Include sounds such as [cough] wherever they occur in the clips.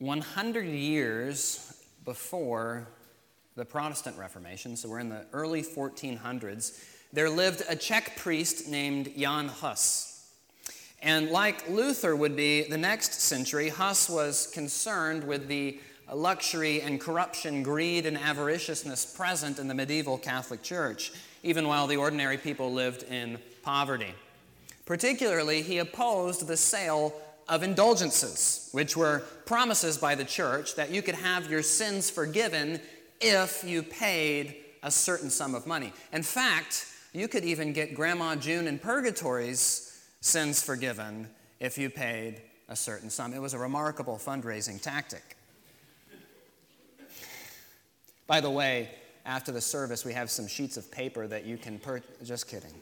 100 years before the Protestant Reformation, so we're in the early 1400s, there lived a Czech priest named Jan Hus. And like Luther would be the next century, Hus was concerned with the luxury and corruption, greed and avariciousness present in the medieval Catholic Church, even while the ordinary people lived in poverty. Particularly, he opposed the sale of indulgences, which were promises by the church that you could have your sins forgiven if you paid a certain sum of money. In fact, you could even get Grandma June in Purgatory's sins forgiven if you paid a certain sum. It was a remarkable fundraising tactic. By the way, after the service, we have some sheets of paper that you can purchase. Just kidding.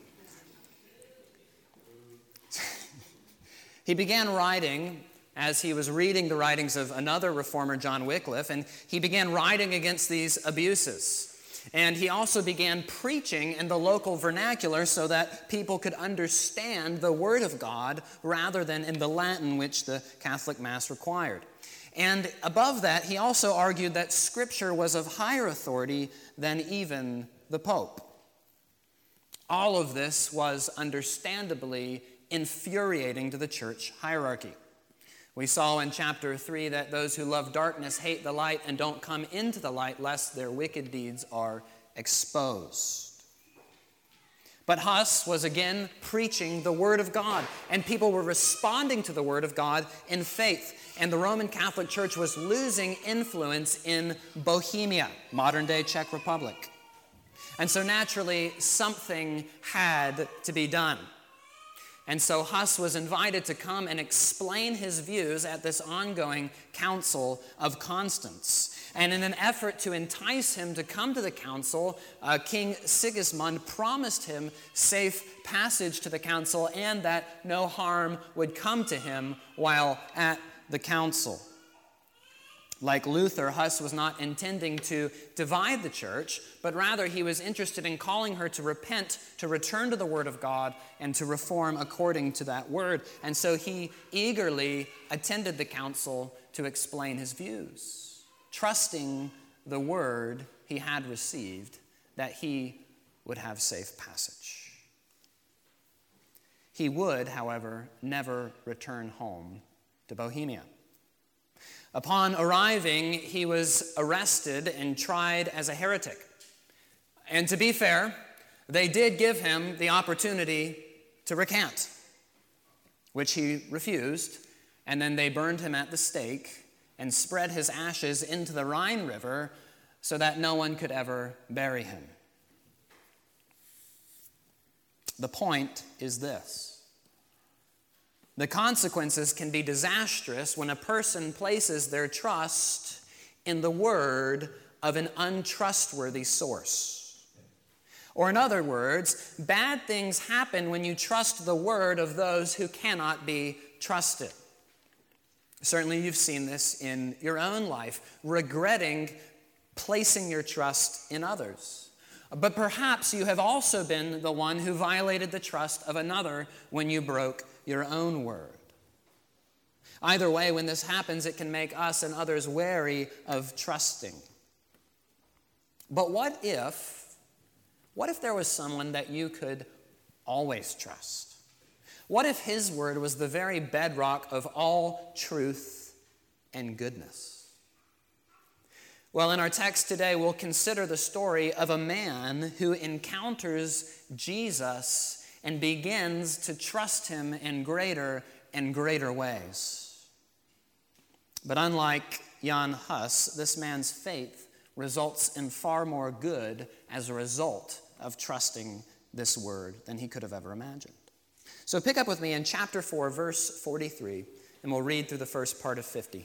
He began writing as he was reading the writings of another reformer, John Wycliffe, and he began writing against these abuses. And he also began preaching in the local vernacular so that people could understand the Word of God rather than in the Latin which the Catholic Mass required. And above that, he also argued that Scripture was of higher authority than even the Pope. All of this was understandably infuriating to the church hierarchy. We saw in chapter 3 that those who love darkness hate the light and don't come into the light lest their wicked deeds are exposed. But Huss was again preaching the Word of God, and people were responding to the Word of God in faith. And the Roman Catholic Church was losing influence in Bohemia, modern day Czech Republic. And so naturally, something had to be done. And so Huss was invited to come and explain his views at this ongoing Council of Constance. And in an effort to entice him to come to the council, uh, King Sigismund promised him safe passage to the council and that no harm would come to him while at the council. Like Luther, Huss was not intending to divide the church, but rather he was interested in calling her to repent, to return to the Word of God, and to reform according to that Word. And so he eagerly attended the council to explain his views, trusting the Word he had received that he would have safe passage. He would, however, never return home to Bohemia. Upon arriving, he was arrested and tried as a heretic. And to be fair, they did give him the opportunity to recant, which he refused, and then they burned him at the stake and spread his ashes into the Rhine River so that no one could ever bury him. The point is this the consequences can be disastrous when a person places their trust in the word of an untrustworthy source. Or, in other words, bad things happen when you trust the word of those who cannot be trusted. Certainly, you've seen this in your own life, regretting placing your trust in others. But perhaps you have also been the one who violated the trust of another when you broke your own word. Either way, when this happens, it can make us and others wary of trusting. But what if, what if there was someone that you could always trust? What if his word was the very bedrock of all truth and goodness? Well, in our text today, we'll consider the story of a man who encounters Jesus and begins to trust him in greater and greater ways. But unlike Jan Hus, this man's faith results in far more good as a result of trusting this word than he could have ever imagined. So pick up with me in chapter 4, verse 43, and we'll read through the first part of 50.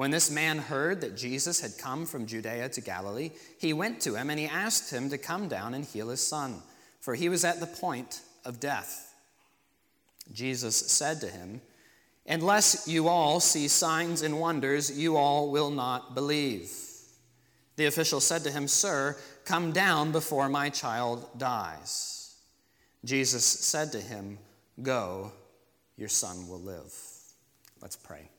When this man heard that Jesus had come from Judea to Galilee, he went to him and he asked him to come down and heal his son, for he was at the point of death. Jesus said to him, Unless you all see signs and wonders, you all will not believe. The official said to him, Sir, come down before my child dies. Jesus said to him, Go, your son will live. Let's pray.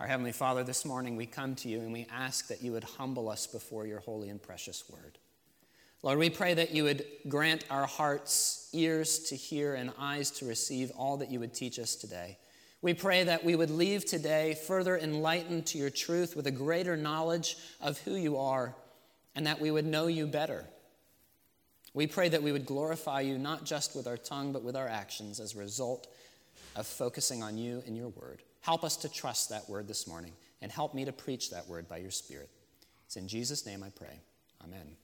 Our Heavenly Father, this morning we come to you and we ask that you would humble us before your holy and precious word. Lord, we pray that you would grant our hearts ears to hear and eyes to receive all that you would teach us today. We pray that we would leave today further enlightened to your truth with a greater knowledge of who you are and that we would know you better. We pray that we would glorify you not just with our tongue, but with our actions as a result of focusing on you and your word. Help us to trust that word this morning and help me to preach that word by your Spirit. It's in Jesus' name I pray. Amen.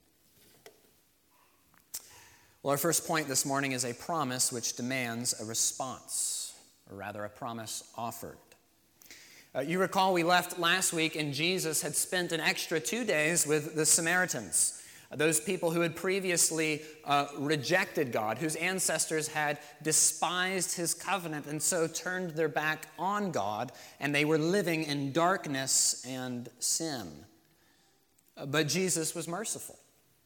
Well, our first point this morning is a promise which demands a response, or rather, a promise offered. Uh, you recall we left last week and Jesus had spent an extra two days with the Samaritans those people who had previously uh, rejected God, whose ancestors had despised his covenant and so turned their back on God, and they were living in darkness and sin. But Jesus was merciful.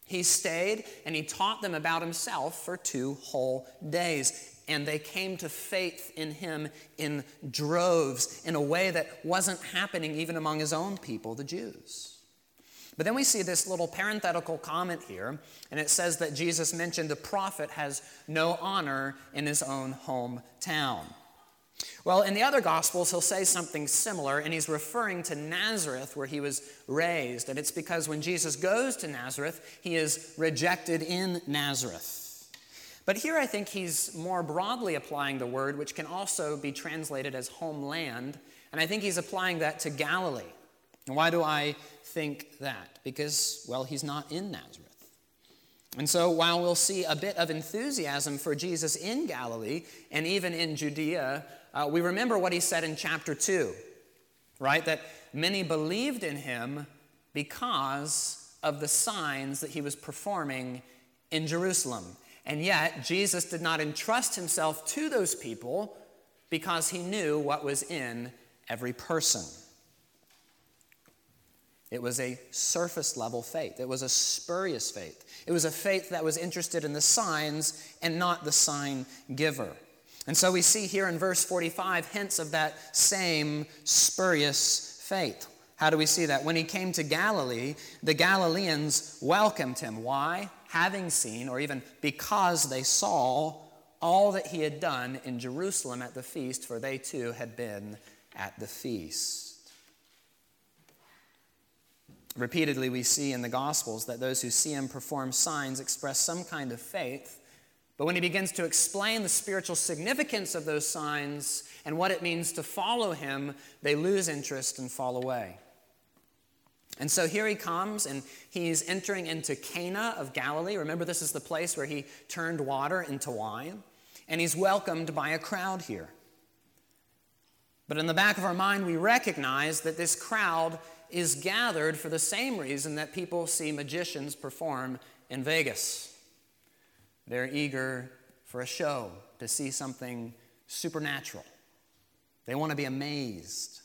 He stayed and he taught them about himself for two whole days. And they came to faith in him in droves in a way that wasn't happening even among his own people, the Jews. But then we see this little parenthetical comment here, and it says that Jesus mentioned the prophet has no honor in his own hometown. Well, in the other Gospels, he'll say something similar, and he's referring to Nazareth, where he was raised. And it's because when Jesus goes to Nazareth, he is rejected in Nazareth. But here I think he's more broadly applying the word, which can also be translated as homeland, and I think he's applying that to Galilee. And why do I think that? Because, well, he's not in Nazareth. And so, while we'll see a bit of enthusiasm for Jesus in Galilee and even in Judea, uh, we remember what he said in chapter 2, right? That many believed in him because of the signs that he was performing in Jerusalem. And yet, Jesus did not entrust himself to those people because he knew what was in every person. It was a surface level faith. It was a spurious faith. It was a faith that was interested in the signs and not the sign giver. And so we see here in verse 45 hints of that same spurious faith. How do we see that? When he came to Galilee, the Galileans welcomed him. Why? Having seen, or even because they saw, all that he had done in Jerusalem at the feast, for they too had been at the feast. Repeatedly, we see in the Gospels that those who see him perform signs express some kind of faith. But when he begins to explain the spiritual significance of those signs and what it means to follow him, they lose interest and fall away. And so here he comes, and he's entering into Cana of Galilee. Remember, this is the place where he turned water into wine. And he's welcomed by a crowd here. But in the back of our mind, we recognize that this crowd is gathered for the same reason that people see magicians perform in Vegas. They're eager for a show, to see something supernatural. They want to be amazed.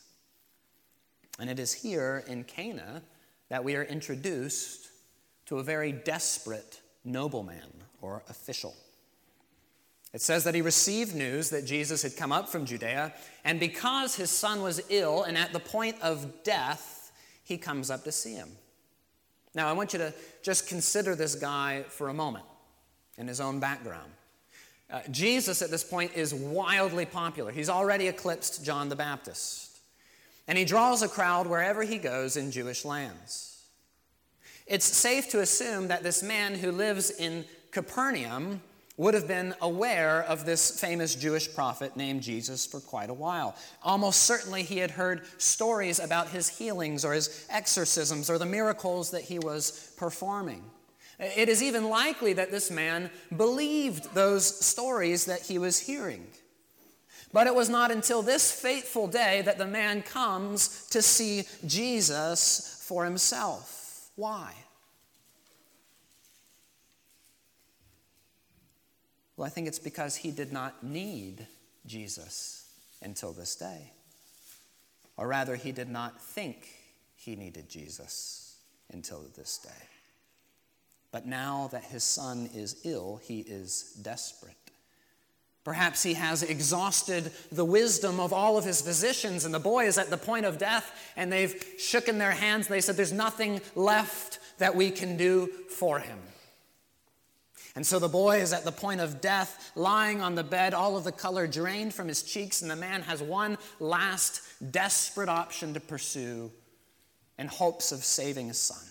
And it is here in Cana that we are introduced to a very desperate nobleman or official. It says that he received news that Jesus had come up from Judea, and because his son was ill and at the point of death, he comes up to see him. Now, I want you to just consider this guy for a moment in his own background. Uh, Jesus at this point is wildly popular. He's already eclipsed John the Baptist. And he draws a crowd wherever he goes in Jewish lands. It's safe to assume that this man who lives in Capernaum would have been aware of this famous Jewish prophet named Jesus for quite a while. Almost certainly he had heard stories about his healings or his exorcisms or the miracles that he was performing. It is even likely that this man believed those stories that he was hearing. But it was not until this fateful day that the man comes to see Jesus for himself. Why? Well, I think it's because he did not need Jesus until this day. Or rather, he did not think he needed Jesus until this day. But now that his son is ill, he is desperate. Perhaps he has exhausted the wisdom of all of his physicians, and the boy is at the point of death, and they've shooken their hands and they said, There's nothing left that we can do for him. And so the boy is at the point of death, lying on the bed, all of the color drained from his cheeks, and the man has one last desperate option to pursue in hopes of saving his son.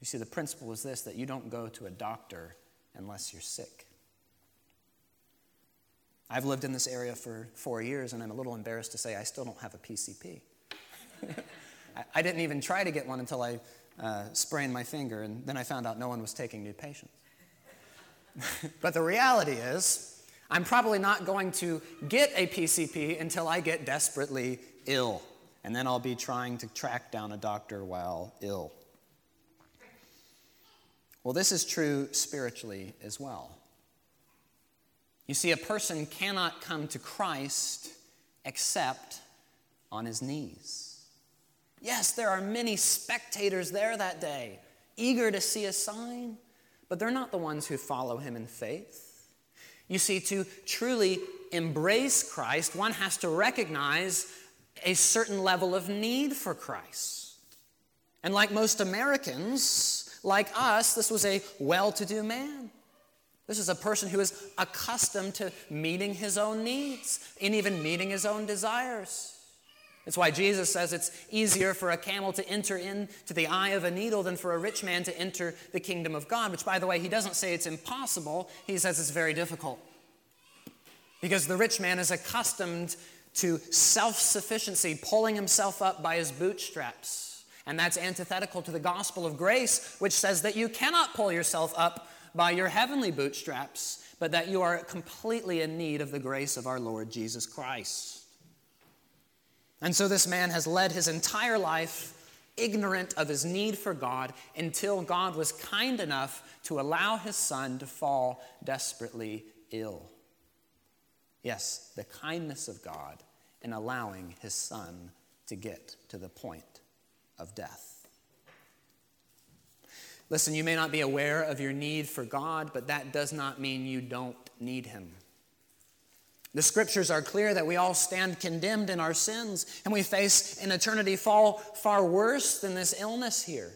You see, the principle is this that you don't go to a doctor unless you're sick. I've lived in this area for four years, and I'm a little embarrassed to say I still don't have a PCP. [laughs] I didn't even try to get one until I uh, sprained my finger, and then I found out no one was taking new patients. [laughs] but the reality is, I'm probably not going to get a PCP until I get desperately ill, and then I'll be trying to track down a doctor while ill. Well, this is true spiritually as well. You see, a person cannot come to Christ except on his knees. Yes, there are many spectators there that day, eager to see a sign, but they're not the ones who follow him in faith. You see, to truly embrace Christ, one has to recognize a certain level of need for Christ. And like most Americans, like us, this was a well to do man. This is a person who is accustomed to meeting his own needs and even meeting his own desires. It's why Jesus says it's easier for a camel to enter into the eye of a needle than for a rich man to enter the kingdom of God, which, by the way, he doesn't say it's impossible, he says it's very difficult. Because the rich man is accustomed to self sufficiency, pulling himself up by his bootstraps. And that's antithetical to the gospel of grace, which says that you cannot pull yourself up by your heavenly bootstraps, but that you are completely in need of the grace of our Lord Jesus Christ. And so this man has led his entire life ignorant of his need for God until God was kind enough to allow his son to fall desperately ill. Yes, the kindness of God in allowing his son to get to the point of death. Listen, you may not be aware of your need for God, but that does not mean you don't need him. The scriptures are clear that we all stand condemned in our sins and we face an eternity far, far worse than this illness here.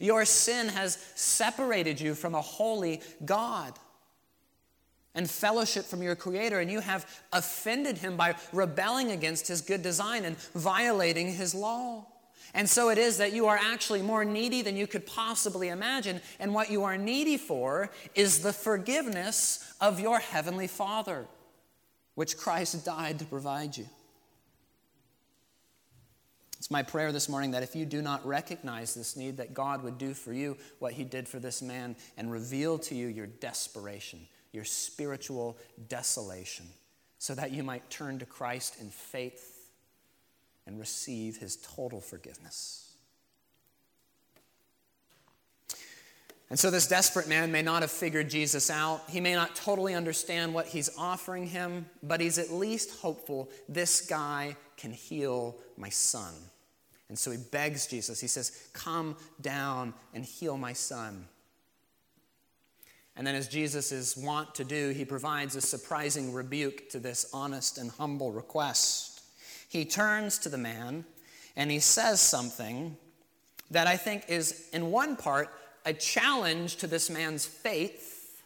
Your sin has separated you from a holy God and fellowship from your Creator, and you have offended Him by rebelling against His good design and violating His law. And so it is that you are actually more needy than you could possibly imagine. And what you are needy for is the forgiveness of your Heavenly Father which Christ died to provide you. It's my prayer this morning that if you do not recognize this need, that God would do for you what he did for this man and reveal to you your desperation, your spiritual desolation, so that you might turn to Christ in faith and receive his total forgiveness. And so, this desperate man may not have figured Jesus out. He may not totally understand what he's offering him, but he's at least hopeful this guy can heal my son. And so he begs Jesus. He says, Come down and heal my son. And then, as Jesus is wont to do, he provides a surprising rebuke to this honest and humble request. He turns to the man and he says something that I think is, in one part, a challenge to this man's faith,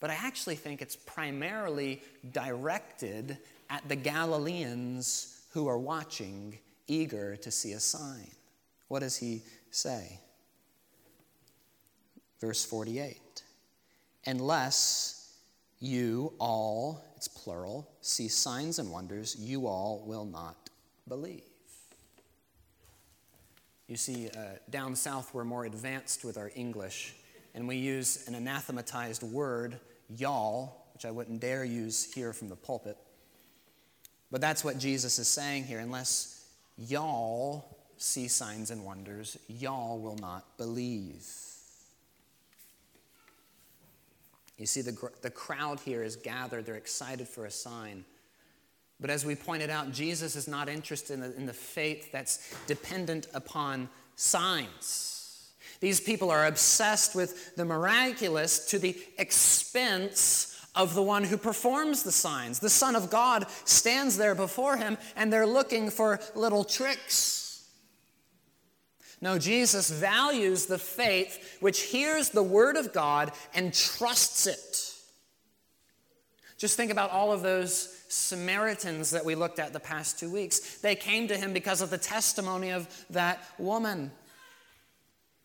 but I actually think it's primarily directed at the Galileans who are watching, eager to see a sign. What does he say? Verse 48 Unless you all, it's plural, see signs and wonders, you all will not believe. You see, uh, down south, we're more advanced with our English, and we use an anathematized word y'all, which I wouldn't dare use here from the pulpit. But that's what Jesus is saying here. Unless y'all see signs and wonders, y'all will not believe. You see, the, the crowd here is gathered, they're excited for a sign. But as we pointed out, Jesus is not interested in the, in the faith that's dependent upon signs. These people are obsessed with the miraculous to the expense of the one who performs the signs. The Son of God stands there before him, and they're looking for little tricks. No, Jesus values the faith which hears the word of God and trusts it. Just think about all of those Samaritans that we looked at the past two weeks. They came to him because of the testimony of that woman.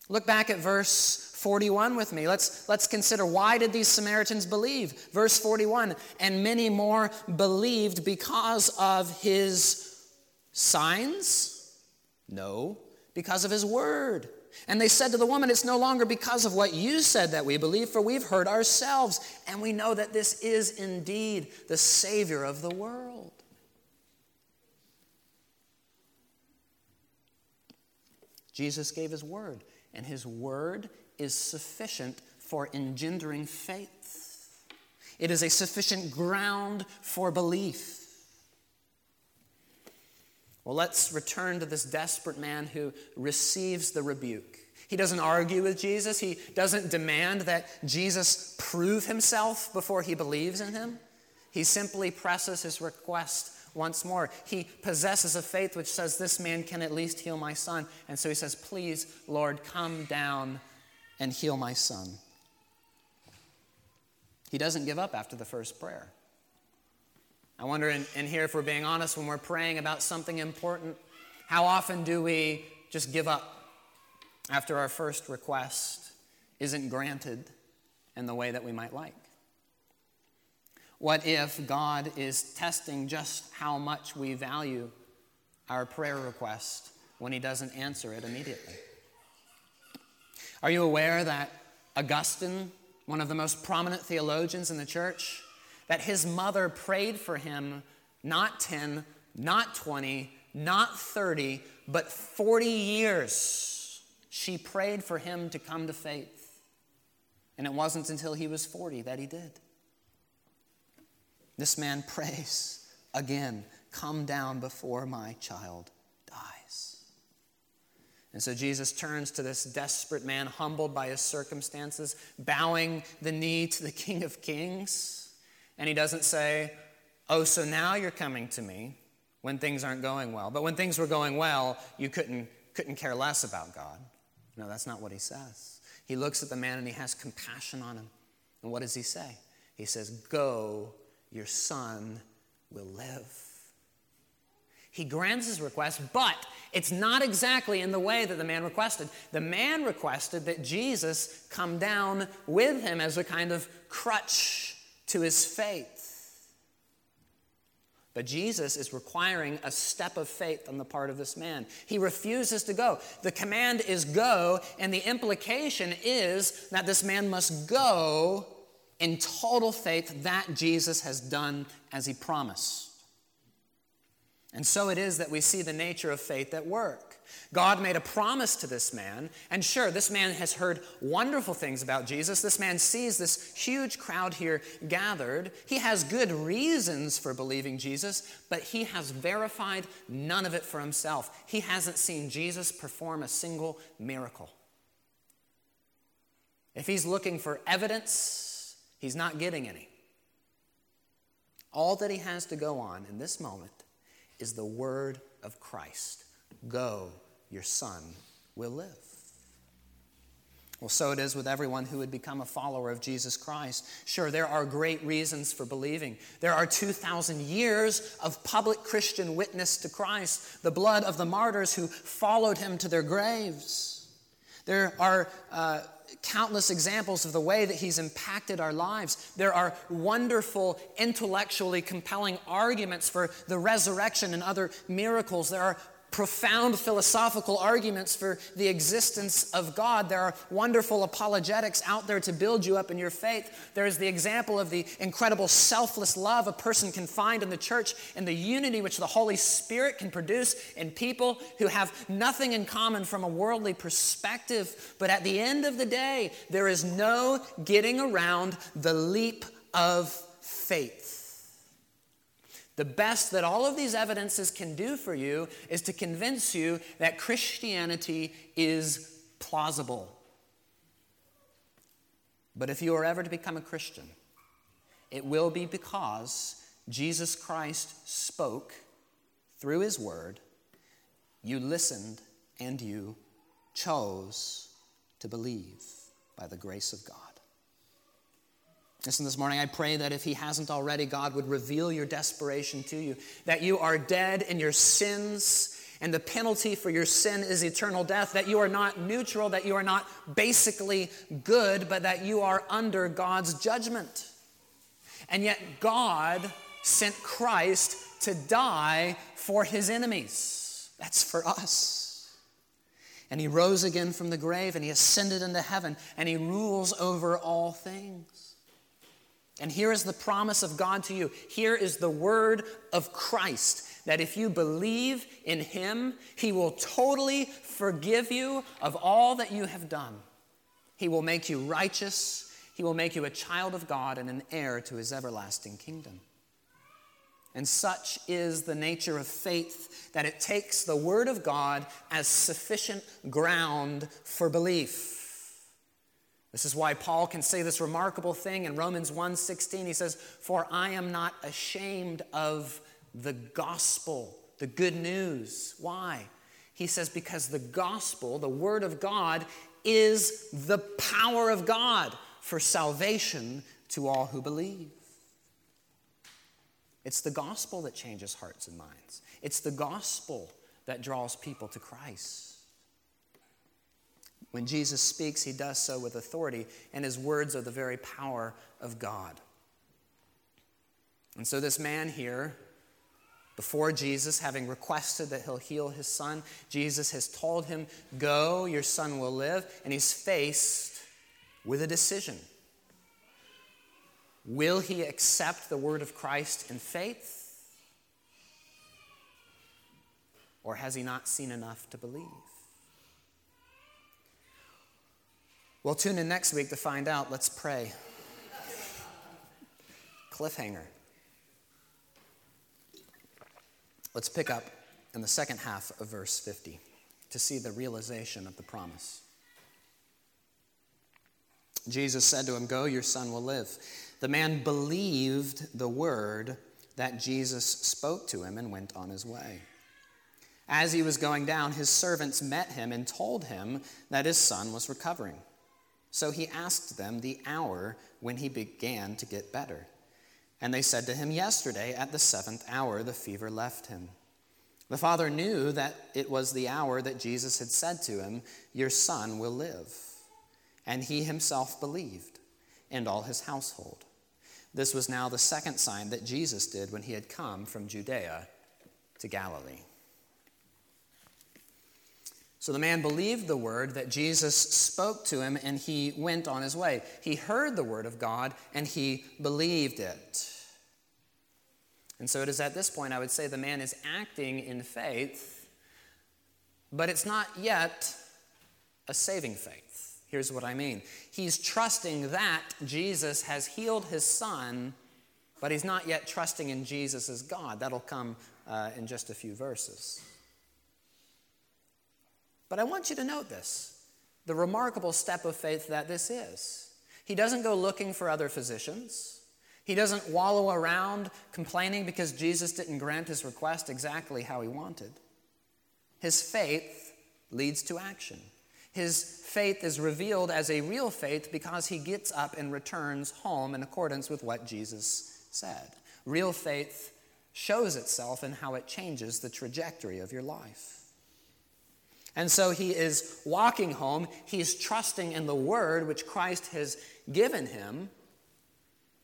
Look back at verse 41 with me. Let's, let's consider why did these Samaritans believe? Verse 41 And many more believed because of his signs? No, because of his word. And they said to the woman, It's no longer because of what you said that we believe, for we've heard ourselves, and we know that this is indeed the Savior of the world. Jesus gave his word, and his word is sufficient for engendering faith. It is a sufficient ground for belief. Well, let's return to this desperate man who receives the rebuke. He doesn't argue with Jesus. He doesn't demand that Jesus prove himself before he believes in him. He simply presses his request once more. He possesses a faith which says, This man can at least heal my son. And so he says, Please, Lord, come down and heal my son. He doesn't give up after the first prayer. I wonder in, in here, if we're being honest, when we're praying about something important, how often do we just give up after our first request isn't granted in the way that we might like? What if God is testing just how much we value our prayer request when He doesn't answer it immediately? Are you aware that Augustine, one of the most prominent theologians in the church, that his mother prayed for him not 10, not 20, not 30, but 40 years. She prayed for him to come to faith. And it wasn't until he was 40 that he did. This man [laughs] prays again, come down before my child dies. And so Jesus turns to this desperate man, humbled by his circumstances, bowing the knee to the King of Kings. And he doesn't say, Oh, so now you're coming to me when things aren't going well. But when things were going well, you couldn't, couldn't care less about God. No, that's not what he says. He looks at the man and he has compassion on him. And what does he say? He says, Go, your son will live. He grants his request, but it's not exactly in the way that the man requested. The man requested that Jesus come down with him as a kind of crutch to his faith. But Jesus is requiring a step of faith on the part of this man. He refuses to go. The command is go, and the implication is that this man must go in total faith that Jesus has done as he promised. And so it is that we see the nature of faith at work. God made a promise to this man, and sure, this man has heard wonderful things about Jesus. This man sees this huge crowd here gathered. He has good reasons for believing Jesus, but he has verified none of it for himself. He hasn't seen Jesus perform a single miracle. If he's looking for evidence, he's not getting any. All that he has to go on in this moment is the word of Christ. Go, your son will live. Well, so it is with everyone who would become a follower of Jesus Christ. Sure, there are great reasons for believing. There are 2,000 years of public Christian witness to Christ, the blood of the martyrs who followed him to their graves. There are uh, countless examples of the way that he's impacted our lives. There are wonderful, intellectually compelling arguments for the resurrection and other miracles. There are profound philosophical arguments for the existence of God. There are wonderful apologetics out there to build you up in your faith. There is the example of the incredible selfless love a person can find in the church and the unity which the Holy Spirit can produce in people who have nothing in common from a worldly perspective. But at the end of the day, there is no getting around the leap of faith. The best that all of these evidences can do for you is to convince you that Christianity is plausible. But if you are ever to become a Christian, it will be because Jesus Christ spoke through his word, you listened, and you chose to believe by the grace of God. Listen, this morning I pray that if He hasn't already, God would reveal your desperation to you, that you are dead in your sins and the penalty for your sin is eternal death, that you are not neutral, that you are not basically good, but that you are under God's judgment. And yet God sent Christ to die for His enemies. That's for us. And He rose again from the grave and He ascended into heaven and He rules over all things. And here is the promise of God to you. Here is the word of Christ that if you believe in Him, He will totally forgive you of all that you have done. He will make you righteous. He will make you a child of God and an heir to His everlasting kingdom. And such is the nature of faith that it takes the Word of God as sufficient ground for belief. This is why Paul can say this remarkable thing in Romans 1:16. He says, "For I am not ashamed of the gospel, the good news." Why? He says because the gospel, the word of God, is the power of God for salvation to all who believe. It's the gospel that changes hearts and minds. It's the gospel that draws people to Christ. When Jesus speaks, he does so with authority, and his words are the very power of God. And so, this man here, before Jesus, having requested that he'll heal his son, Jesus has told him, Go, your son will live. And he's faced with a decision. Will he accept the word of Christ in faith? Or has he not seen enough to believe? Well, tune in next week to find out. Let's pray. Cliffhanger. Let's pick up in the second half of verse 50 to see the realization of the promise. Jesus said to him, Go, your son will live. The man believed the word that Jesus spoke to him and went on his way. As he was going down, his servants met him and told him that his son was recovering. So he asked them the hour when he began to get better. And they said to him, Yesterday at the seventh hour the fever left him. The father knew that it was the hour that Jesus had said to him, Your son will live. And he himself believed, and all his household. This was now the second sign that Jesus did when he had come from Judea to Galilee. So the man believed the word that Jesus spoke to him and he went on his way. He heard the word of God and he believed it. And so it is at this point I would say the man is acting in faith, but it's not yet a saving faith. Here's what I mean He's trusting that Jesus has healed his son, but he's not yet trusting in Jesus as God. That'll come uh, in just a few verses. But I want you to note this the remarkable step of faith that this is. He doesn't go looking for other physicians. He doesn't wallow around complaining because Jesus didn't grant his request exactly how he wanted. His faith leads to action. His faith is revealed as a real faith because he gets up and returns home in accordance with what Jesus said. Real faith shows itself in how it changes the trajectory of your life. And so he is walking home. He's trusting in the word which Christ has given him,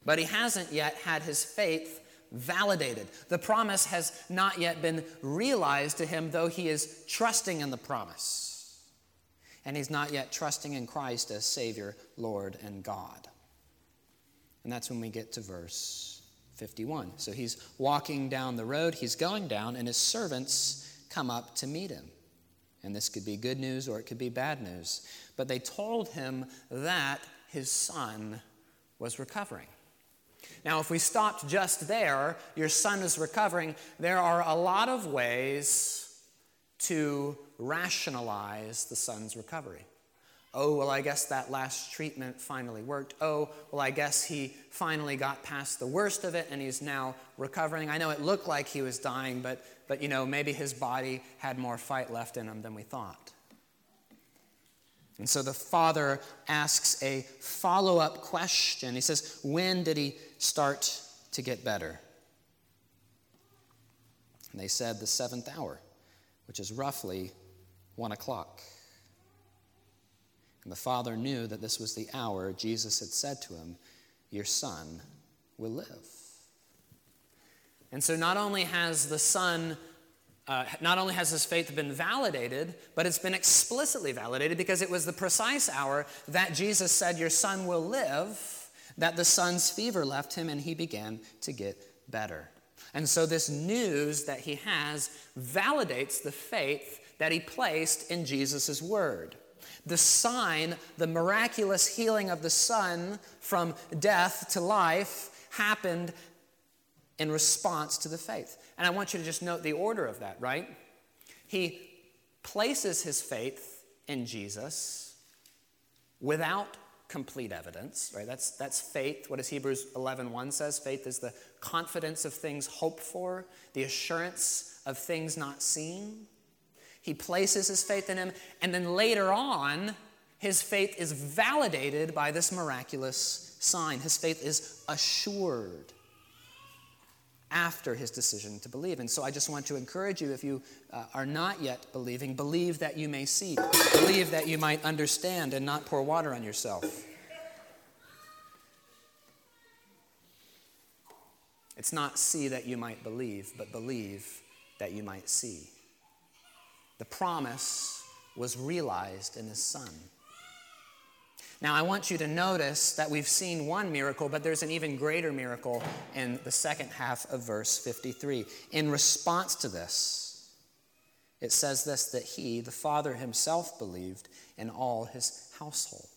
but he hasn't yet had his faith validated. The promise has not yet been realized to him, though he is trusting in the promise. And he's not yet trusting in Christ as Savior, Lord, and God. And that's when we get to verse 51. So he's walking down the road, he's going down, and his servants come up to meet him. And this could be good news or it could be bad news. But they told him that his son was recovering. Now, if we stopped just there, your son is recovering, there are a lot of ways to rationalize the son's recovery. Oh, well, I guess that last treatment finally worked. Oh, well, I guess he finally got past the worst of it and he's now recovering. I know it looked like he was dying, but, but you know, maybe his body had more fight left in him than we thought. And so the father asks a follow up question. He says, When did he start to get better? And they said, The seventh hour, which is roughly one o'clock. And the father knew that this was the hour Jesus had said to him, Your son will live. And so not only has the son uh, not only has his faith been validated, but it's been explicitly validated because it was the precise hour that Jesus said, Your son will live, that the son's fever left him and he began to get better. And so, this news that he has validates the faith that he placed in Jesus' word. The sign, the miraculous healing of the son from death to life, happened in response to the faith. And I want you to just note the order of that, right? He places his faith in Jesus without complete evidence, right? That's, that's faith. What does Hebrews 11 1 says? Faith is the confidence of things hoped for, the assurance of things not seen. He places his faith in him, and then later on, his faith is validated by this miraculous sign. His faith is assured after his decision to believe. And so I just want to encourage you if you uh, are not yet believing, believe that you may see, believe that you might understand and not pour water on yourself. It's not see that you might believe, but believe that you might see. The promise was realized in his son. Now, I want you to notice that we've seen one miracle, but there's an even greater miracle in the second half of verse 53. In response to this, it says this that he, the Father himself, believed in all his household.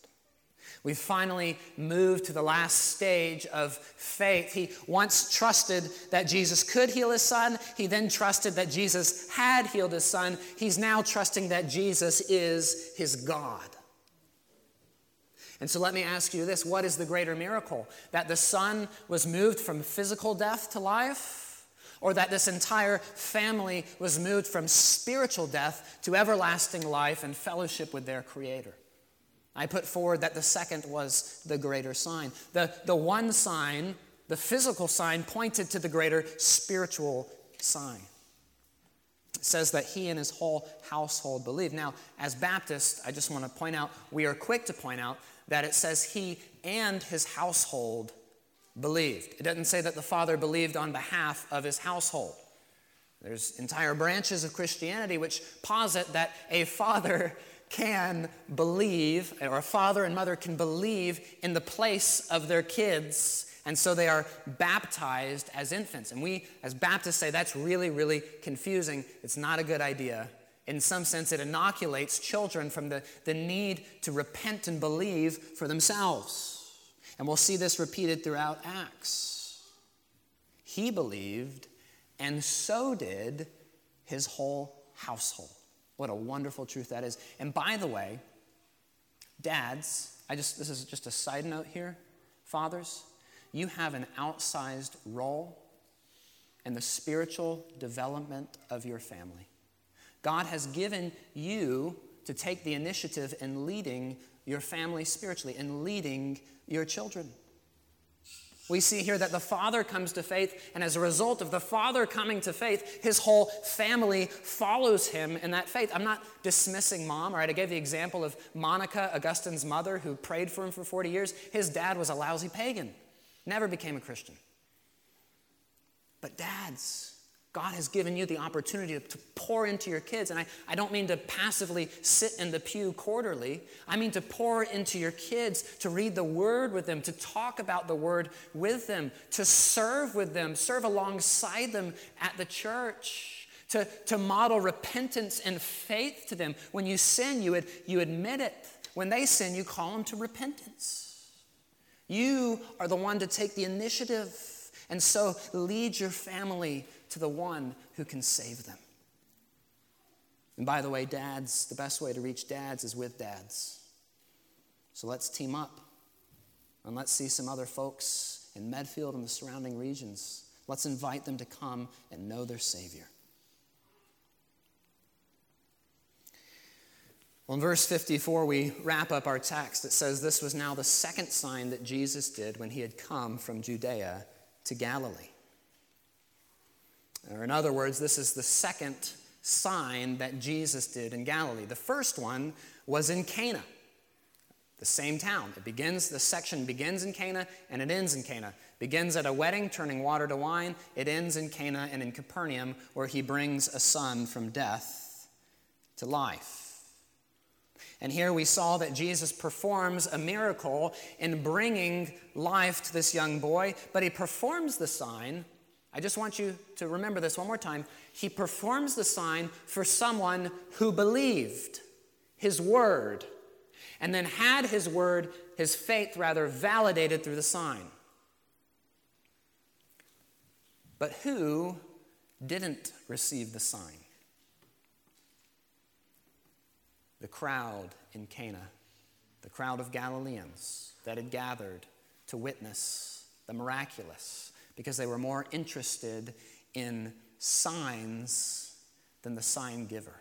We've finally moved to the last stage of faith. He once trusted that Jesus could heal his son. He then trusted that Jesus had healed his son. He's now trusting that Jesus is his God. And so let me ask you this what is the greater miracle? That the son was moved from physical death to life? Or that this entire family was moved from spiritual death to everlasting life and fellowship with their Creator? I put forward that the second was the greater sign. The, the one sign, the physical sign, pointed to the greater spiritual sign. It says that he and his whole household believed. Now, as Baptists, I just want to point out, we are quick to point out that it says he and his household believed. It doesn't say that the father believed on behalf of his household. There's entire branches of Christianity which posit that a father can believe, or a father and mother can believe in the place of their kids, and so they are baptized as infants. And we, as Baptists, say that's really, really confusing. It's not a good idea in some sense, it inoculates children from the, the need to repent and believe for themselves. And we'll see this repeated throughout Acts. He believed, and so did his whole household. What a wonderful truth that is. And by the way, dads, I just this is just a side note here. Fathers, you have an outsized role in the spiritual development of your family. God has given you to take the initiative in leading your family spiritually, and leading your children. We see here that the father comes to faith, and as a result of the father coming to faith, his whole family follows him in that faith. I'm not dismissing mom, right? I gave the example of Monica, Augustine's mother, who prayed for him for 40 years. His dad was a lousy pagan, never became a Christian. But, dads, God has given you the opportunity to pour into your kids. And I, I don't mean to passively sit in the pew quarterly. I mean to pour into your kids, to read the word with them, to talk about the word with them, to serve with them, serve alongside them at the church, to, to model repentance and faith to them. When you sin, you, ad, you admit it. When they sin, you call them to repentance. You are the one to take the initiative. And so lead your family to the one who can save them. And by the way, dads, the best way to reach dads is with dads. So let's team up and let's see some other folks in Medfield and the surrounding regions. Let's invite them to come and know their Savior. Well, in verse 54, we wrap up our text. It says, This was now the second sign that Jesus did when he had come from Judea to Galilee. Or, in other words, this is the second sign that Jesus did in Galilee. The first one was in Cana, the same town. It begins, the section begins in Cana and it ends in Cana. Begins at a wedding, turning water to wine. It ends in Cana and in Capernaum, where he brings a son from death to life. And here we saw that Jesus performs a miracle in bringing life to this young boy, but he performs the sign I just want you to remember this one more time. He performs the sign for someone who believed his word and then had his word, his faith rather, validated through the sign. But who didn't receive the sign? The crowd in Cana, the crowd of Galileans that had gathered to witness the miraculous because they were more interested in signs than the sign giver.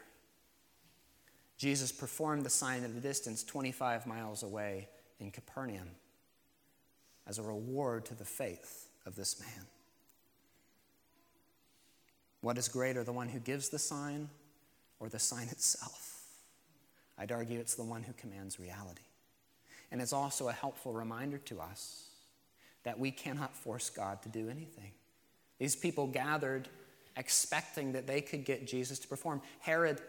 Jesus performed the sign at a distance 25 miles away in Capernaum as a reward to the faith of this man. What is greater, the one who gives the sign or the sign [laughs] itself? I'd argue it's the one who commands reality. And it's also a helpful reminder to us that we cannot force God to do anything. These people gathered expecting that they could get Jesus to perform. Herod,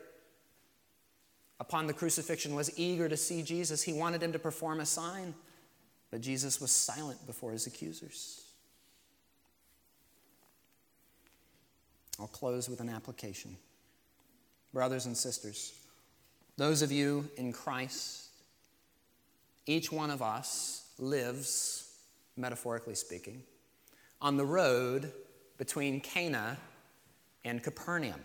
upon the crucifixion, was eager to see Jesus. He wanted him to perform a sign, but Jesus was silent before his accusers. I'll close with an application. Brothers and sisters, those of you in Christ, each one of us lives metaphorically speaking, on the road between Cana and Capernaum.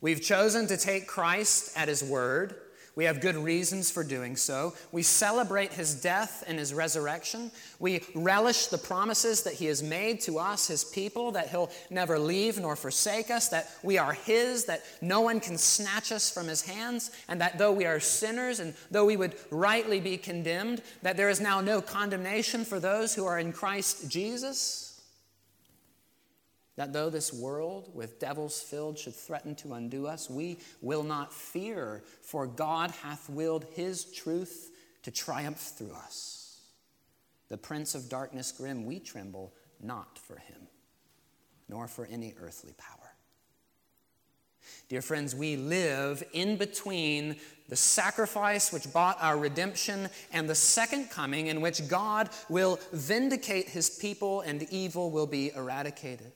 We've chosen to take Christ at his word we have good reasons for doing so. We celebrate his death and his resurrection. We relish the promises that he has made to us, his people, that he'll never leave nor forsake us, that we are his, that no one can snatch us from his hands, and that though we are sinners and though we would rightly be condemned, that there is now no condemnation for those who are in Christ Jesus. That though this world with devils filled should threaten to undo us, we will not fear, for God hath willed his truth to triumph through us. The prince of darkness grim, we tremble not for him, nor for any earthly power. Dear friends, we live in between the sacrifice which bought our redemption and the second coming in which God will vindicate his people and evil will be eradicated.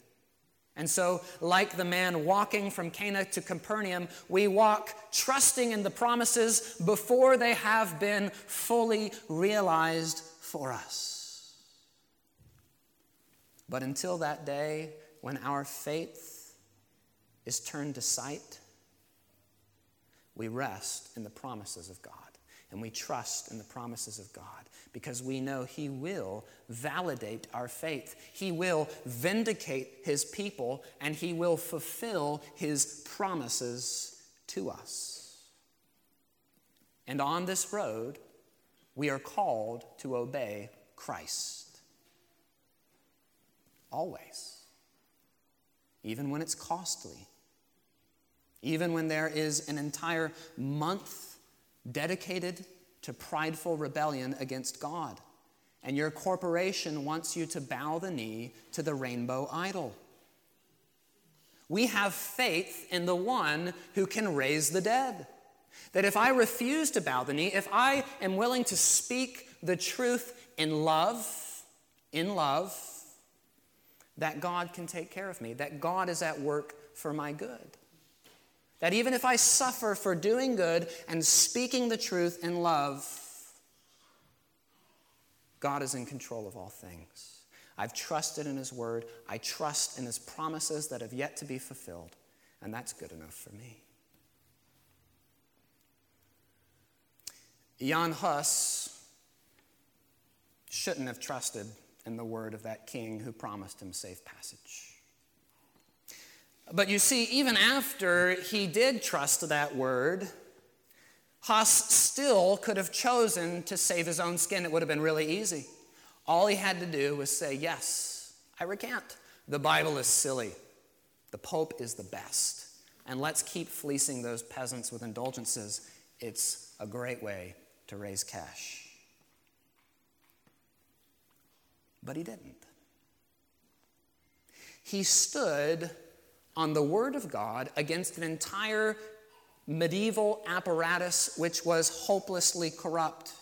And so, like the man walking from Cana to Capernaum, we walk trusting in the promises before they have been fully realized for us. But until that day when our faith is turned to sight, we rest in the promises of God and we trust in the promises of God because we know He will validate our faith. He will vindicate His people and He will fulfill His promises to us. And on this road, we are called to obey Christ. Always. Even when it's costly. Even when there is an entire month dedicated to prideful rebellion against God. and your corporation wants you to bow the knee to the rainbow idol. We have faith in the one who can raise the dead. That if I refuse to bow the knee, if I am willing to speak the truth in love, in love, that God can take care of me, that God is at work for my good. That even if I suffer for doing good and speaking the truth in love, God is in control of all things. I've trusted in His word. I trust in His promises that have yet to be fulfilled. And that's good enough for me. Jan Hus shouldn't have trusted in the word of that king who promised him safe passage. But you see, even after he did trust that word, Huss still could have chosen to save his own skin. It would have been really easy. All he had to do was say, Yes, I recant. The Bible is silly. The Pope is the best. And let's keep fleecing those peasants with indulgences. It's a great way to raise cash. But he didn't. He stood on the Word of God against an entire medieval apparatus which was hopelessly corrupt.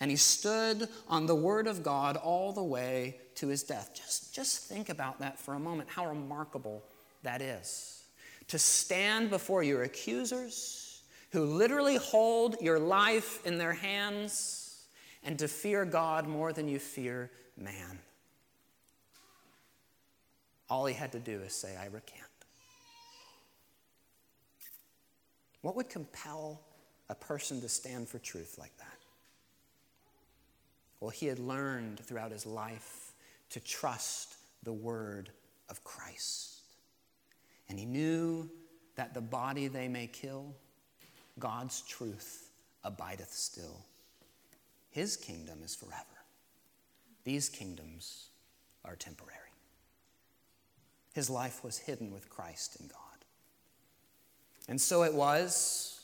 And he stood on the Word of God all the way to his death. Just, just think about that for a moment, how remarkable that is. To stand before your accusers, who literally hold your life in their hands, and to fear God more than you fear man. All he had to do is say, I recant. What would compel a person to stand for truth like that? Well, he had learned throughout his life to trust the word of Christ. And he knew that the body they may kill, God's truth abideth still. His kingdom is forever. These kingdoms are temporary. His life was hidden with Christ in God. And so it was,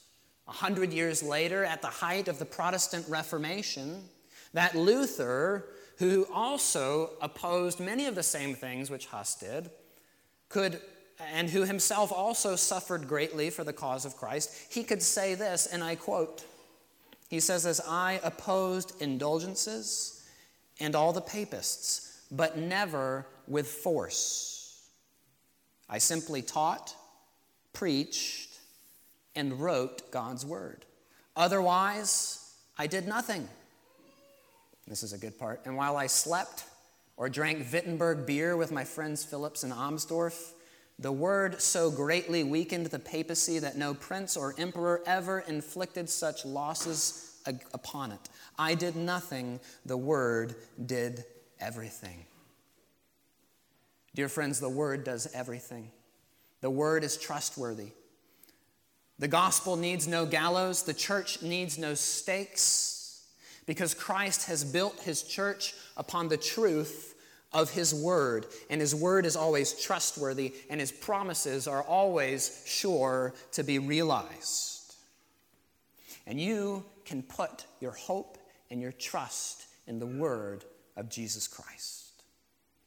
a hundred years later, at the height of the Protestant Reformation, that Luther, who also opposed many of the same things which Huss did, could and who himself also suffered greatly for the cause of Christ, he could say this, and I quote He says, As I opposed indulgences and all the papists, but never with force. I simply taught, preached, and wrote God's word. Otherwise, I did nothing. This is a good part. And while I slept or drank Wittenberg beer with my friends Phillips and Amsdorf, the word so greatly weakened the papacy that no prince or emperor ever inflicted such losses upon it. I did nothing, the word did everything. Dear friends, the word does everything. The word is trustworthy. The gospel needs no gallows, the church needs no stakes, because Christ has built his church upon the truth of his word, and his word is always trustworthy, and his promises are always sure to be realized. And you can put your hope and your trust in the word of Jesus Christ.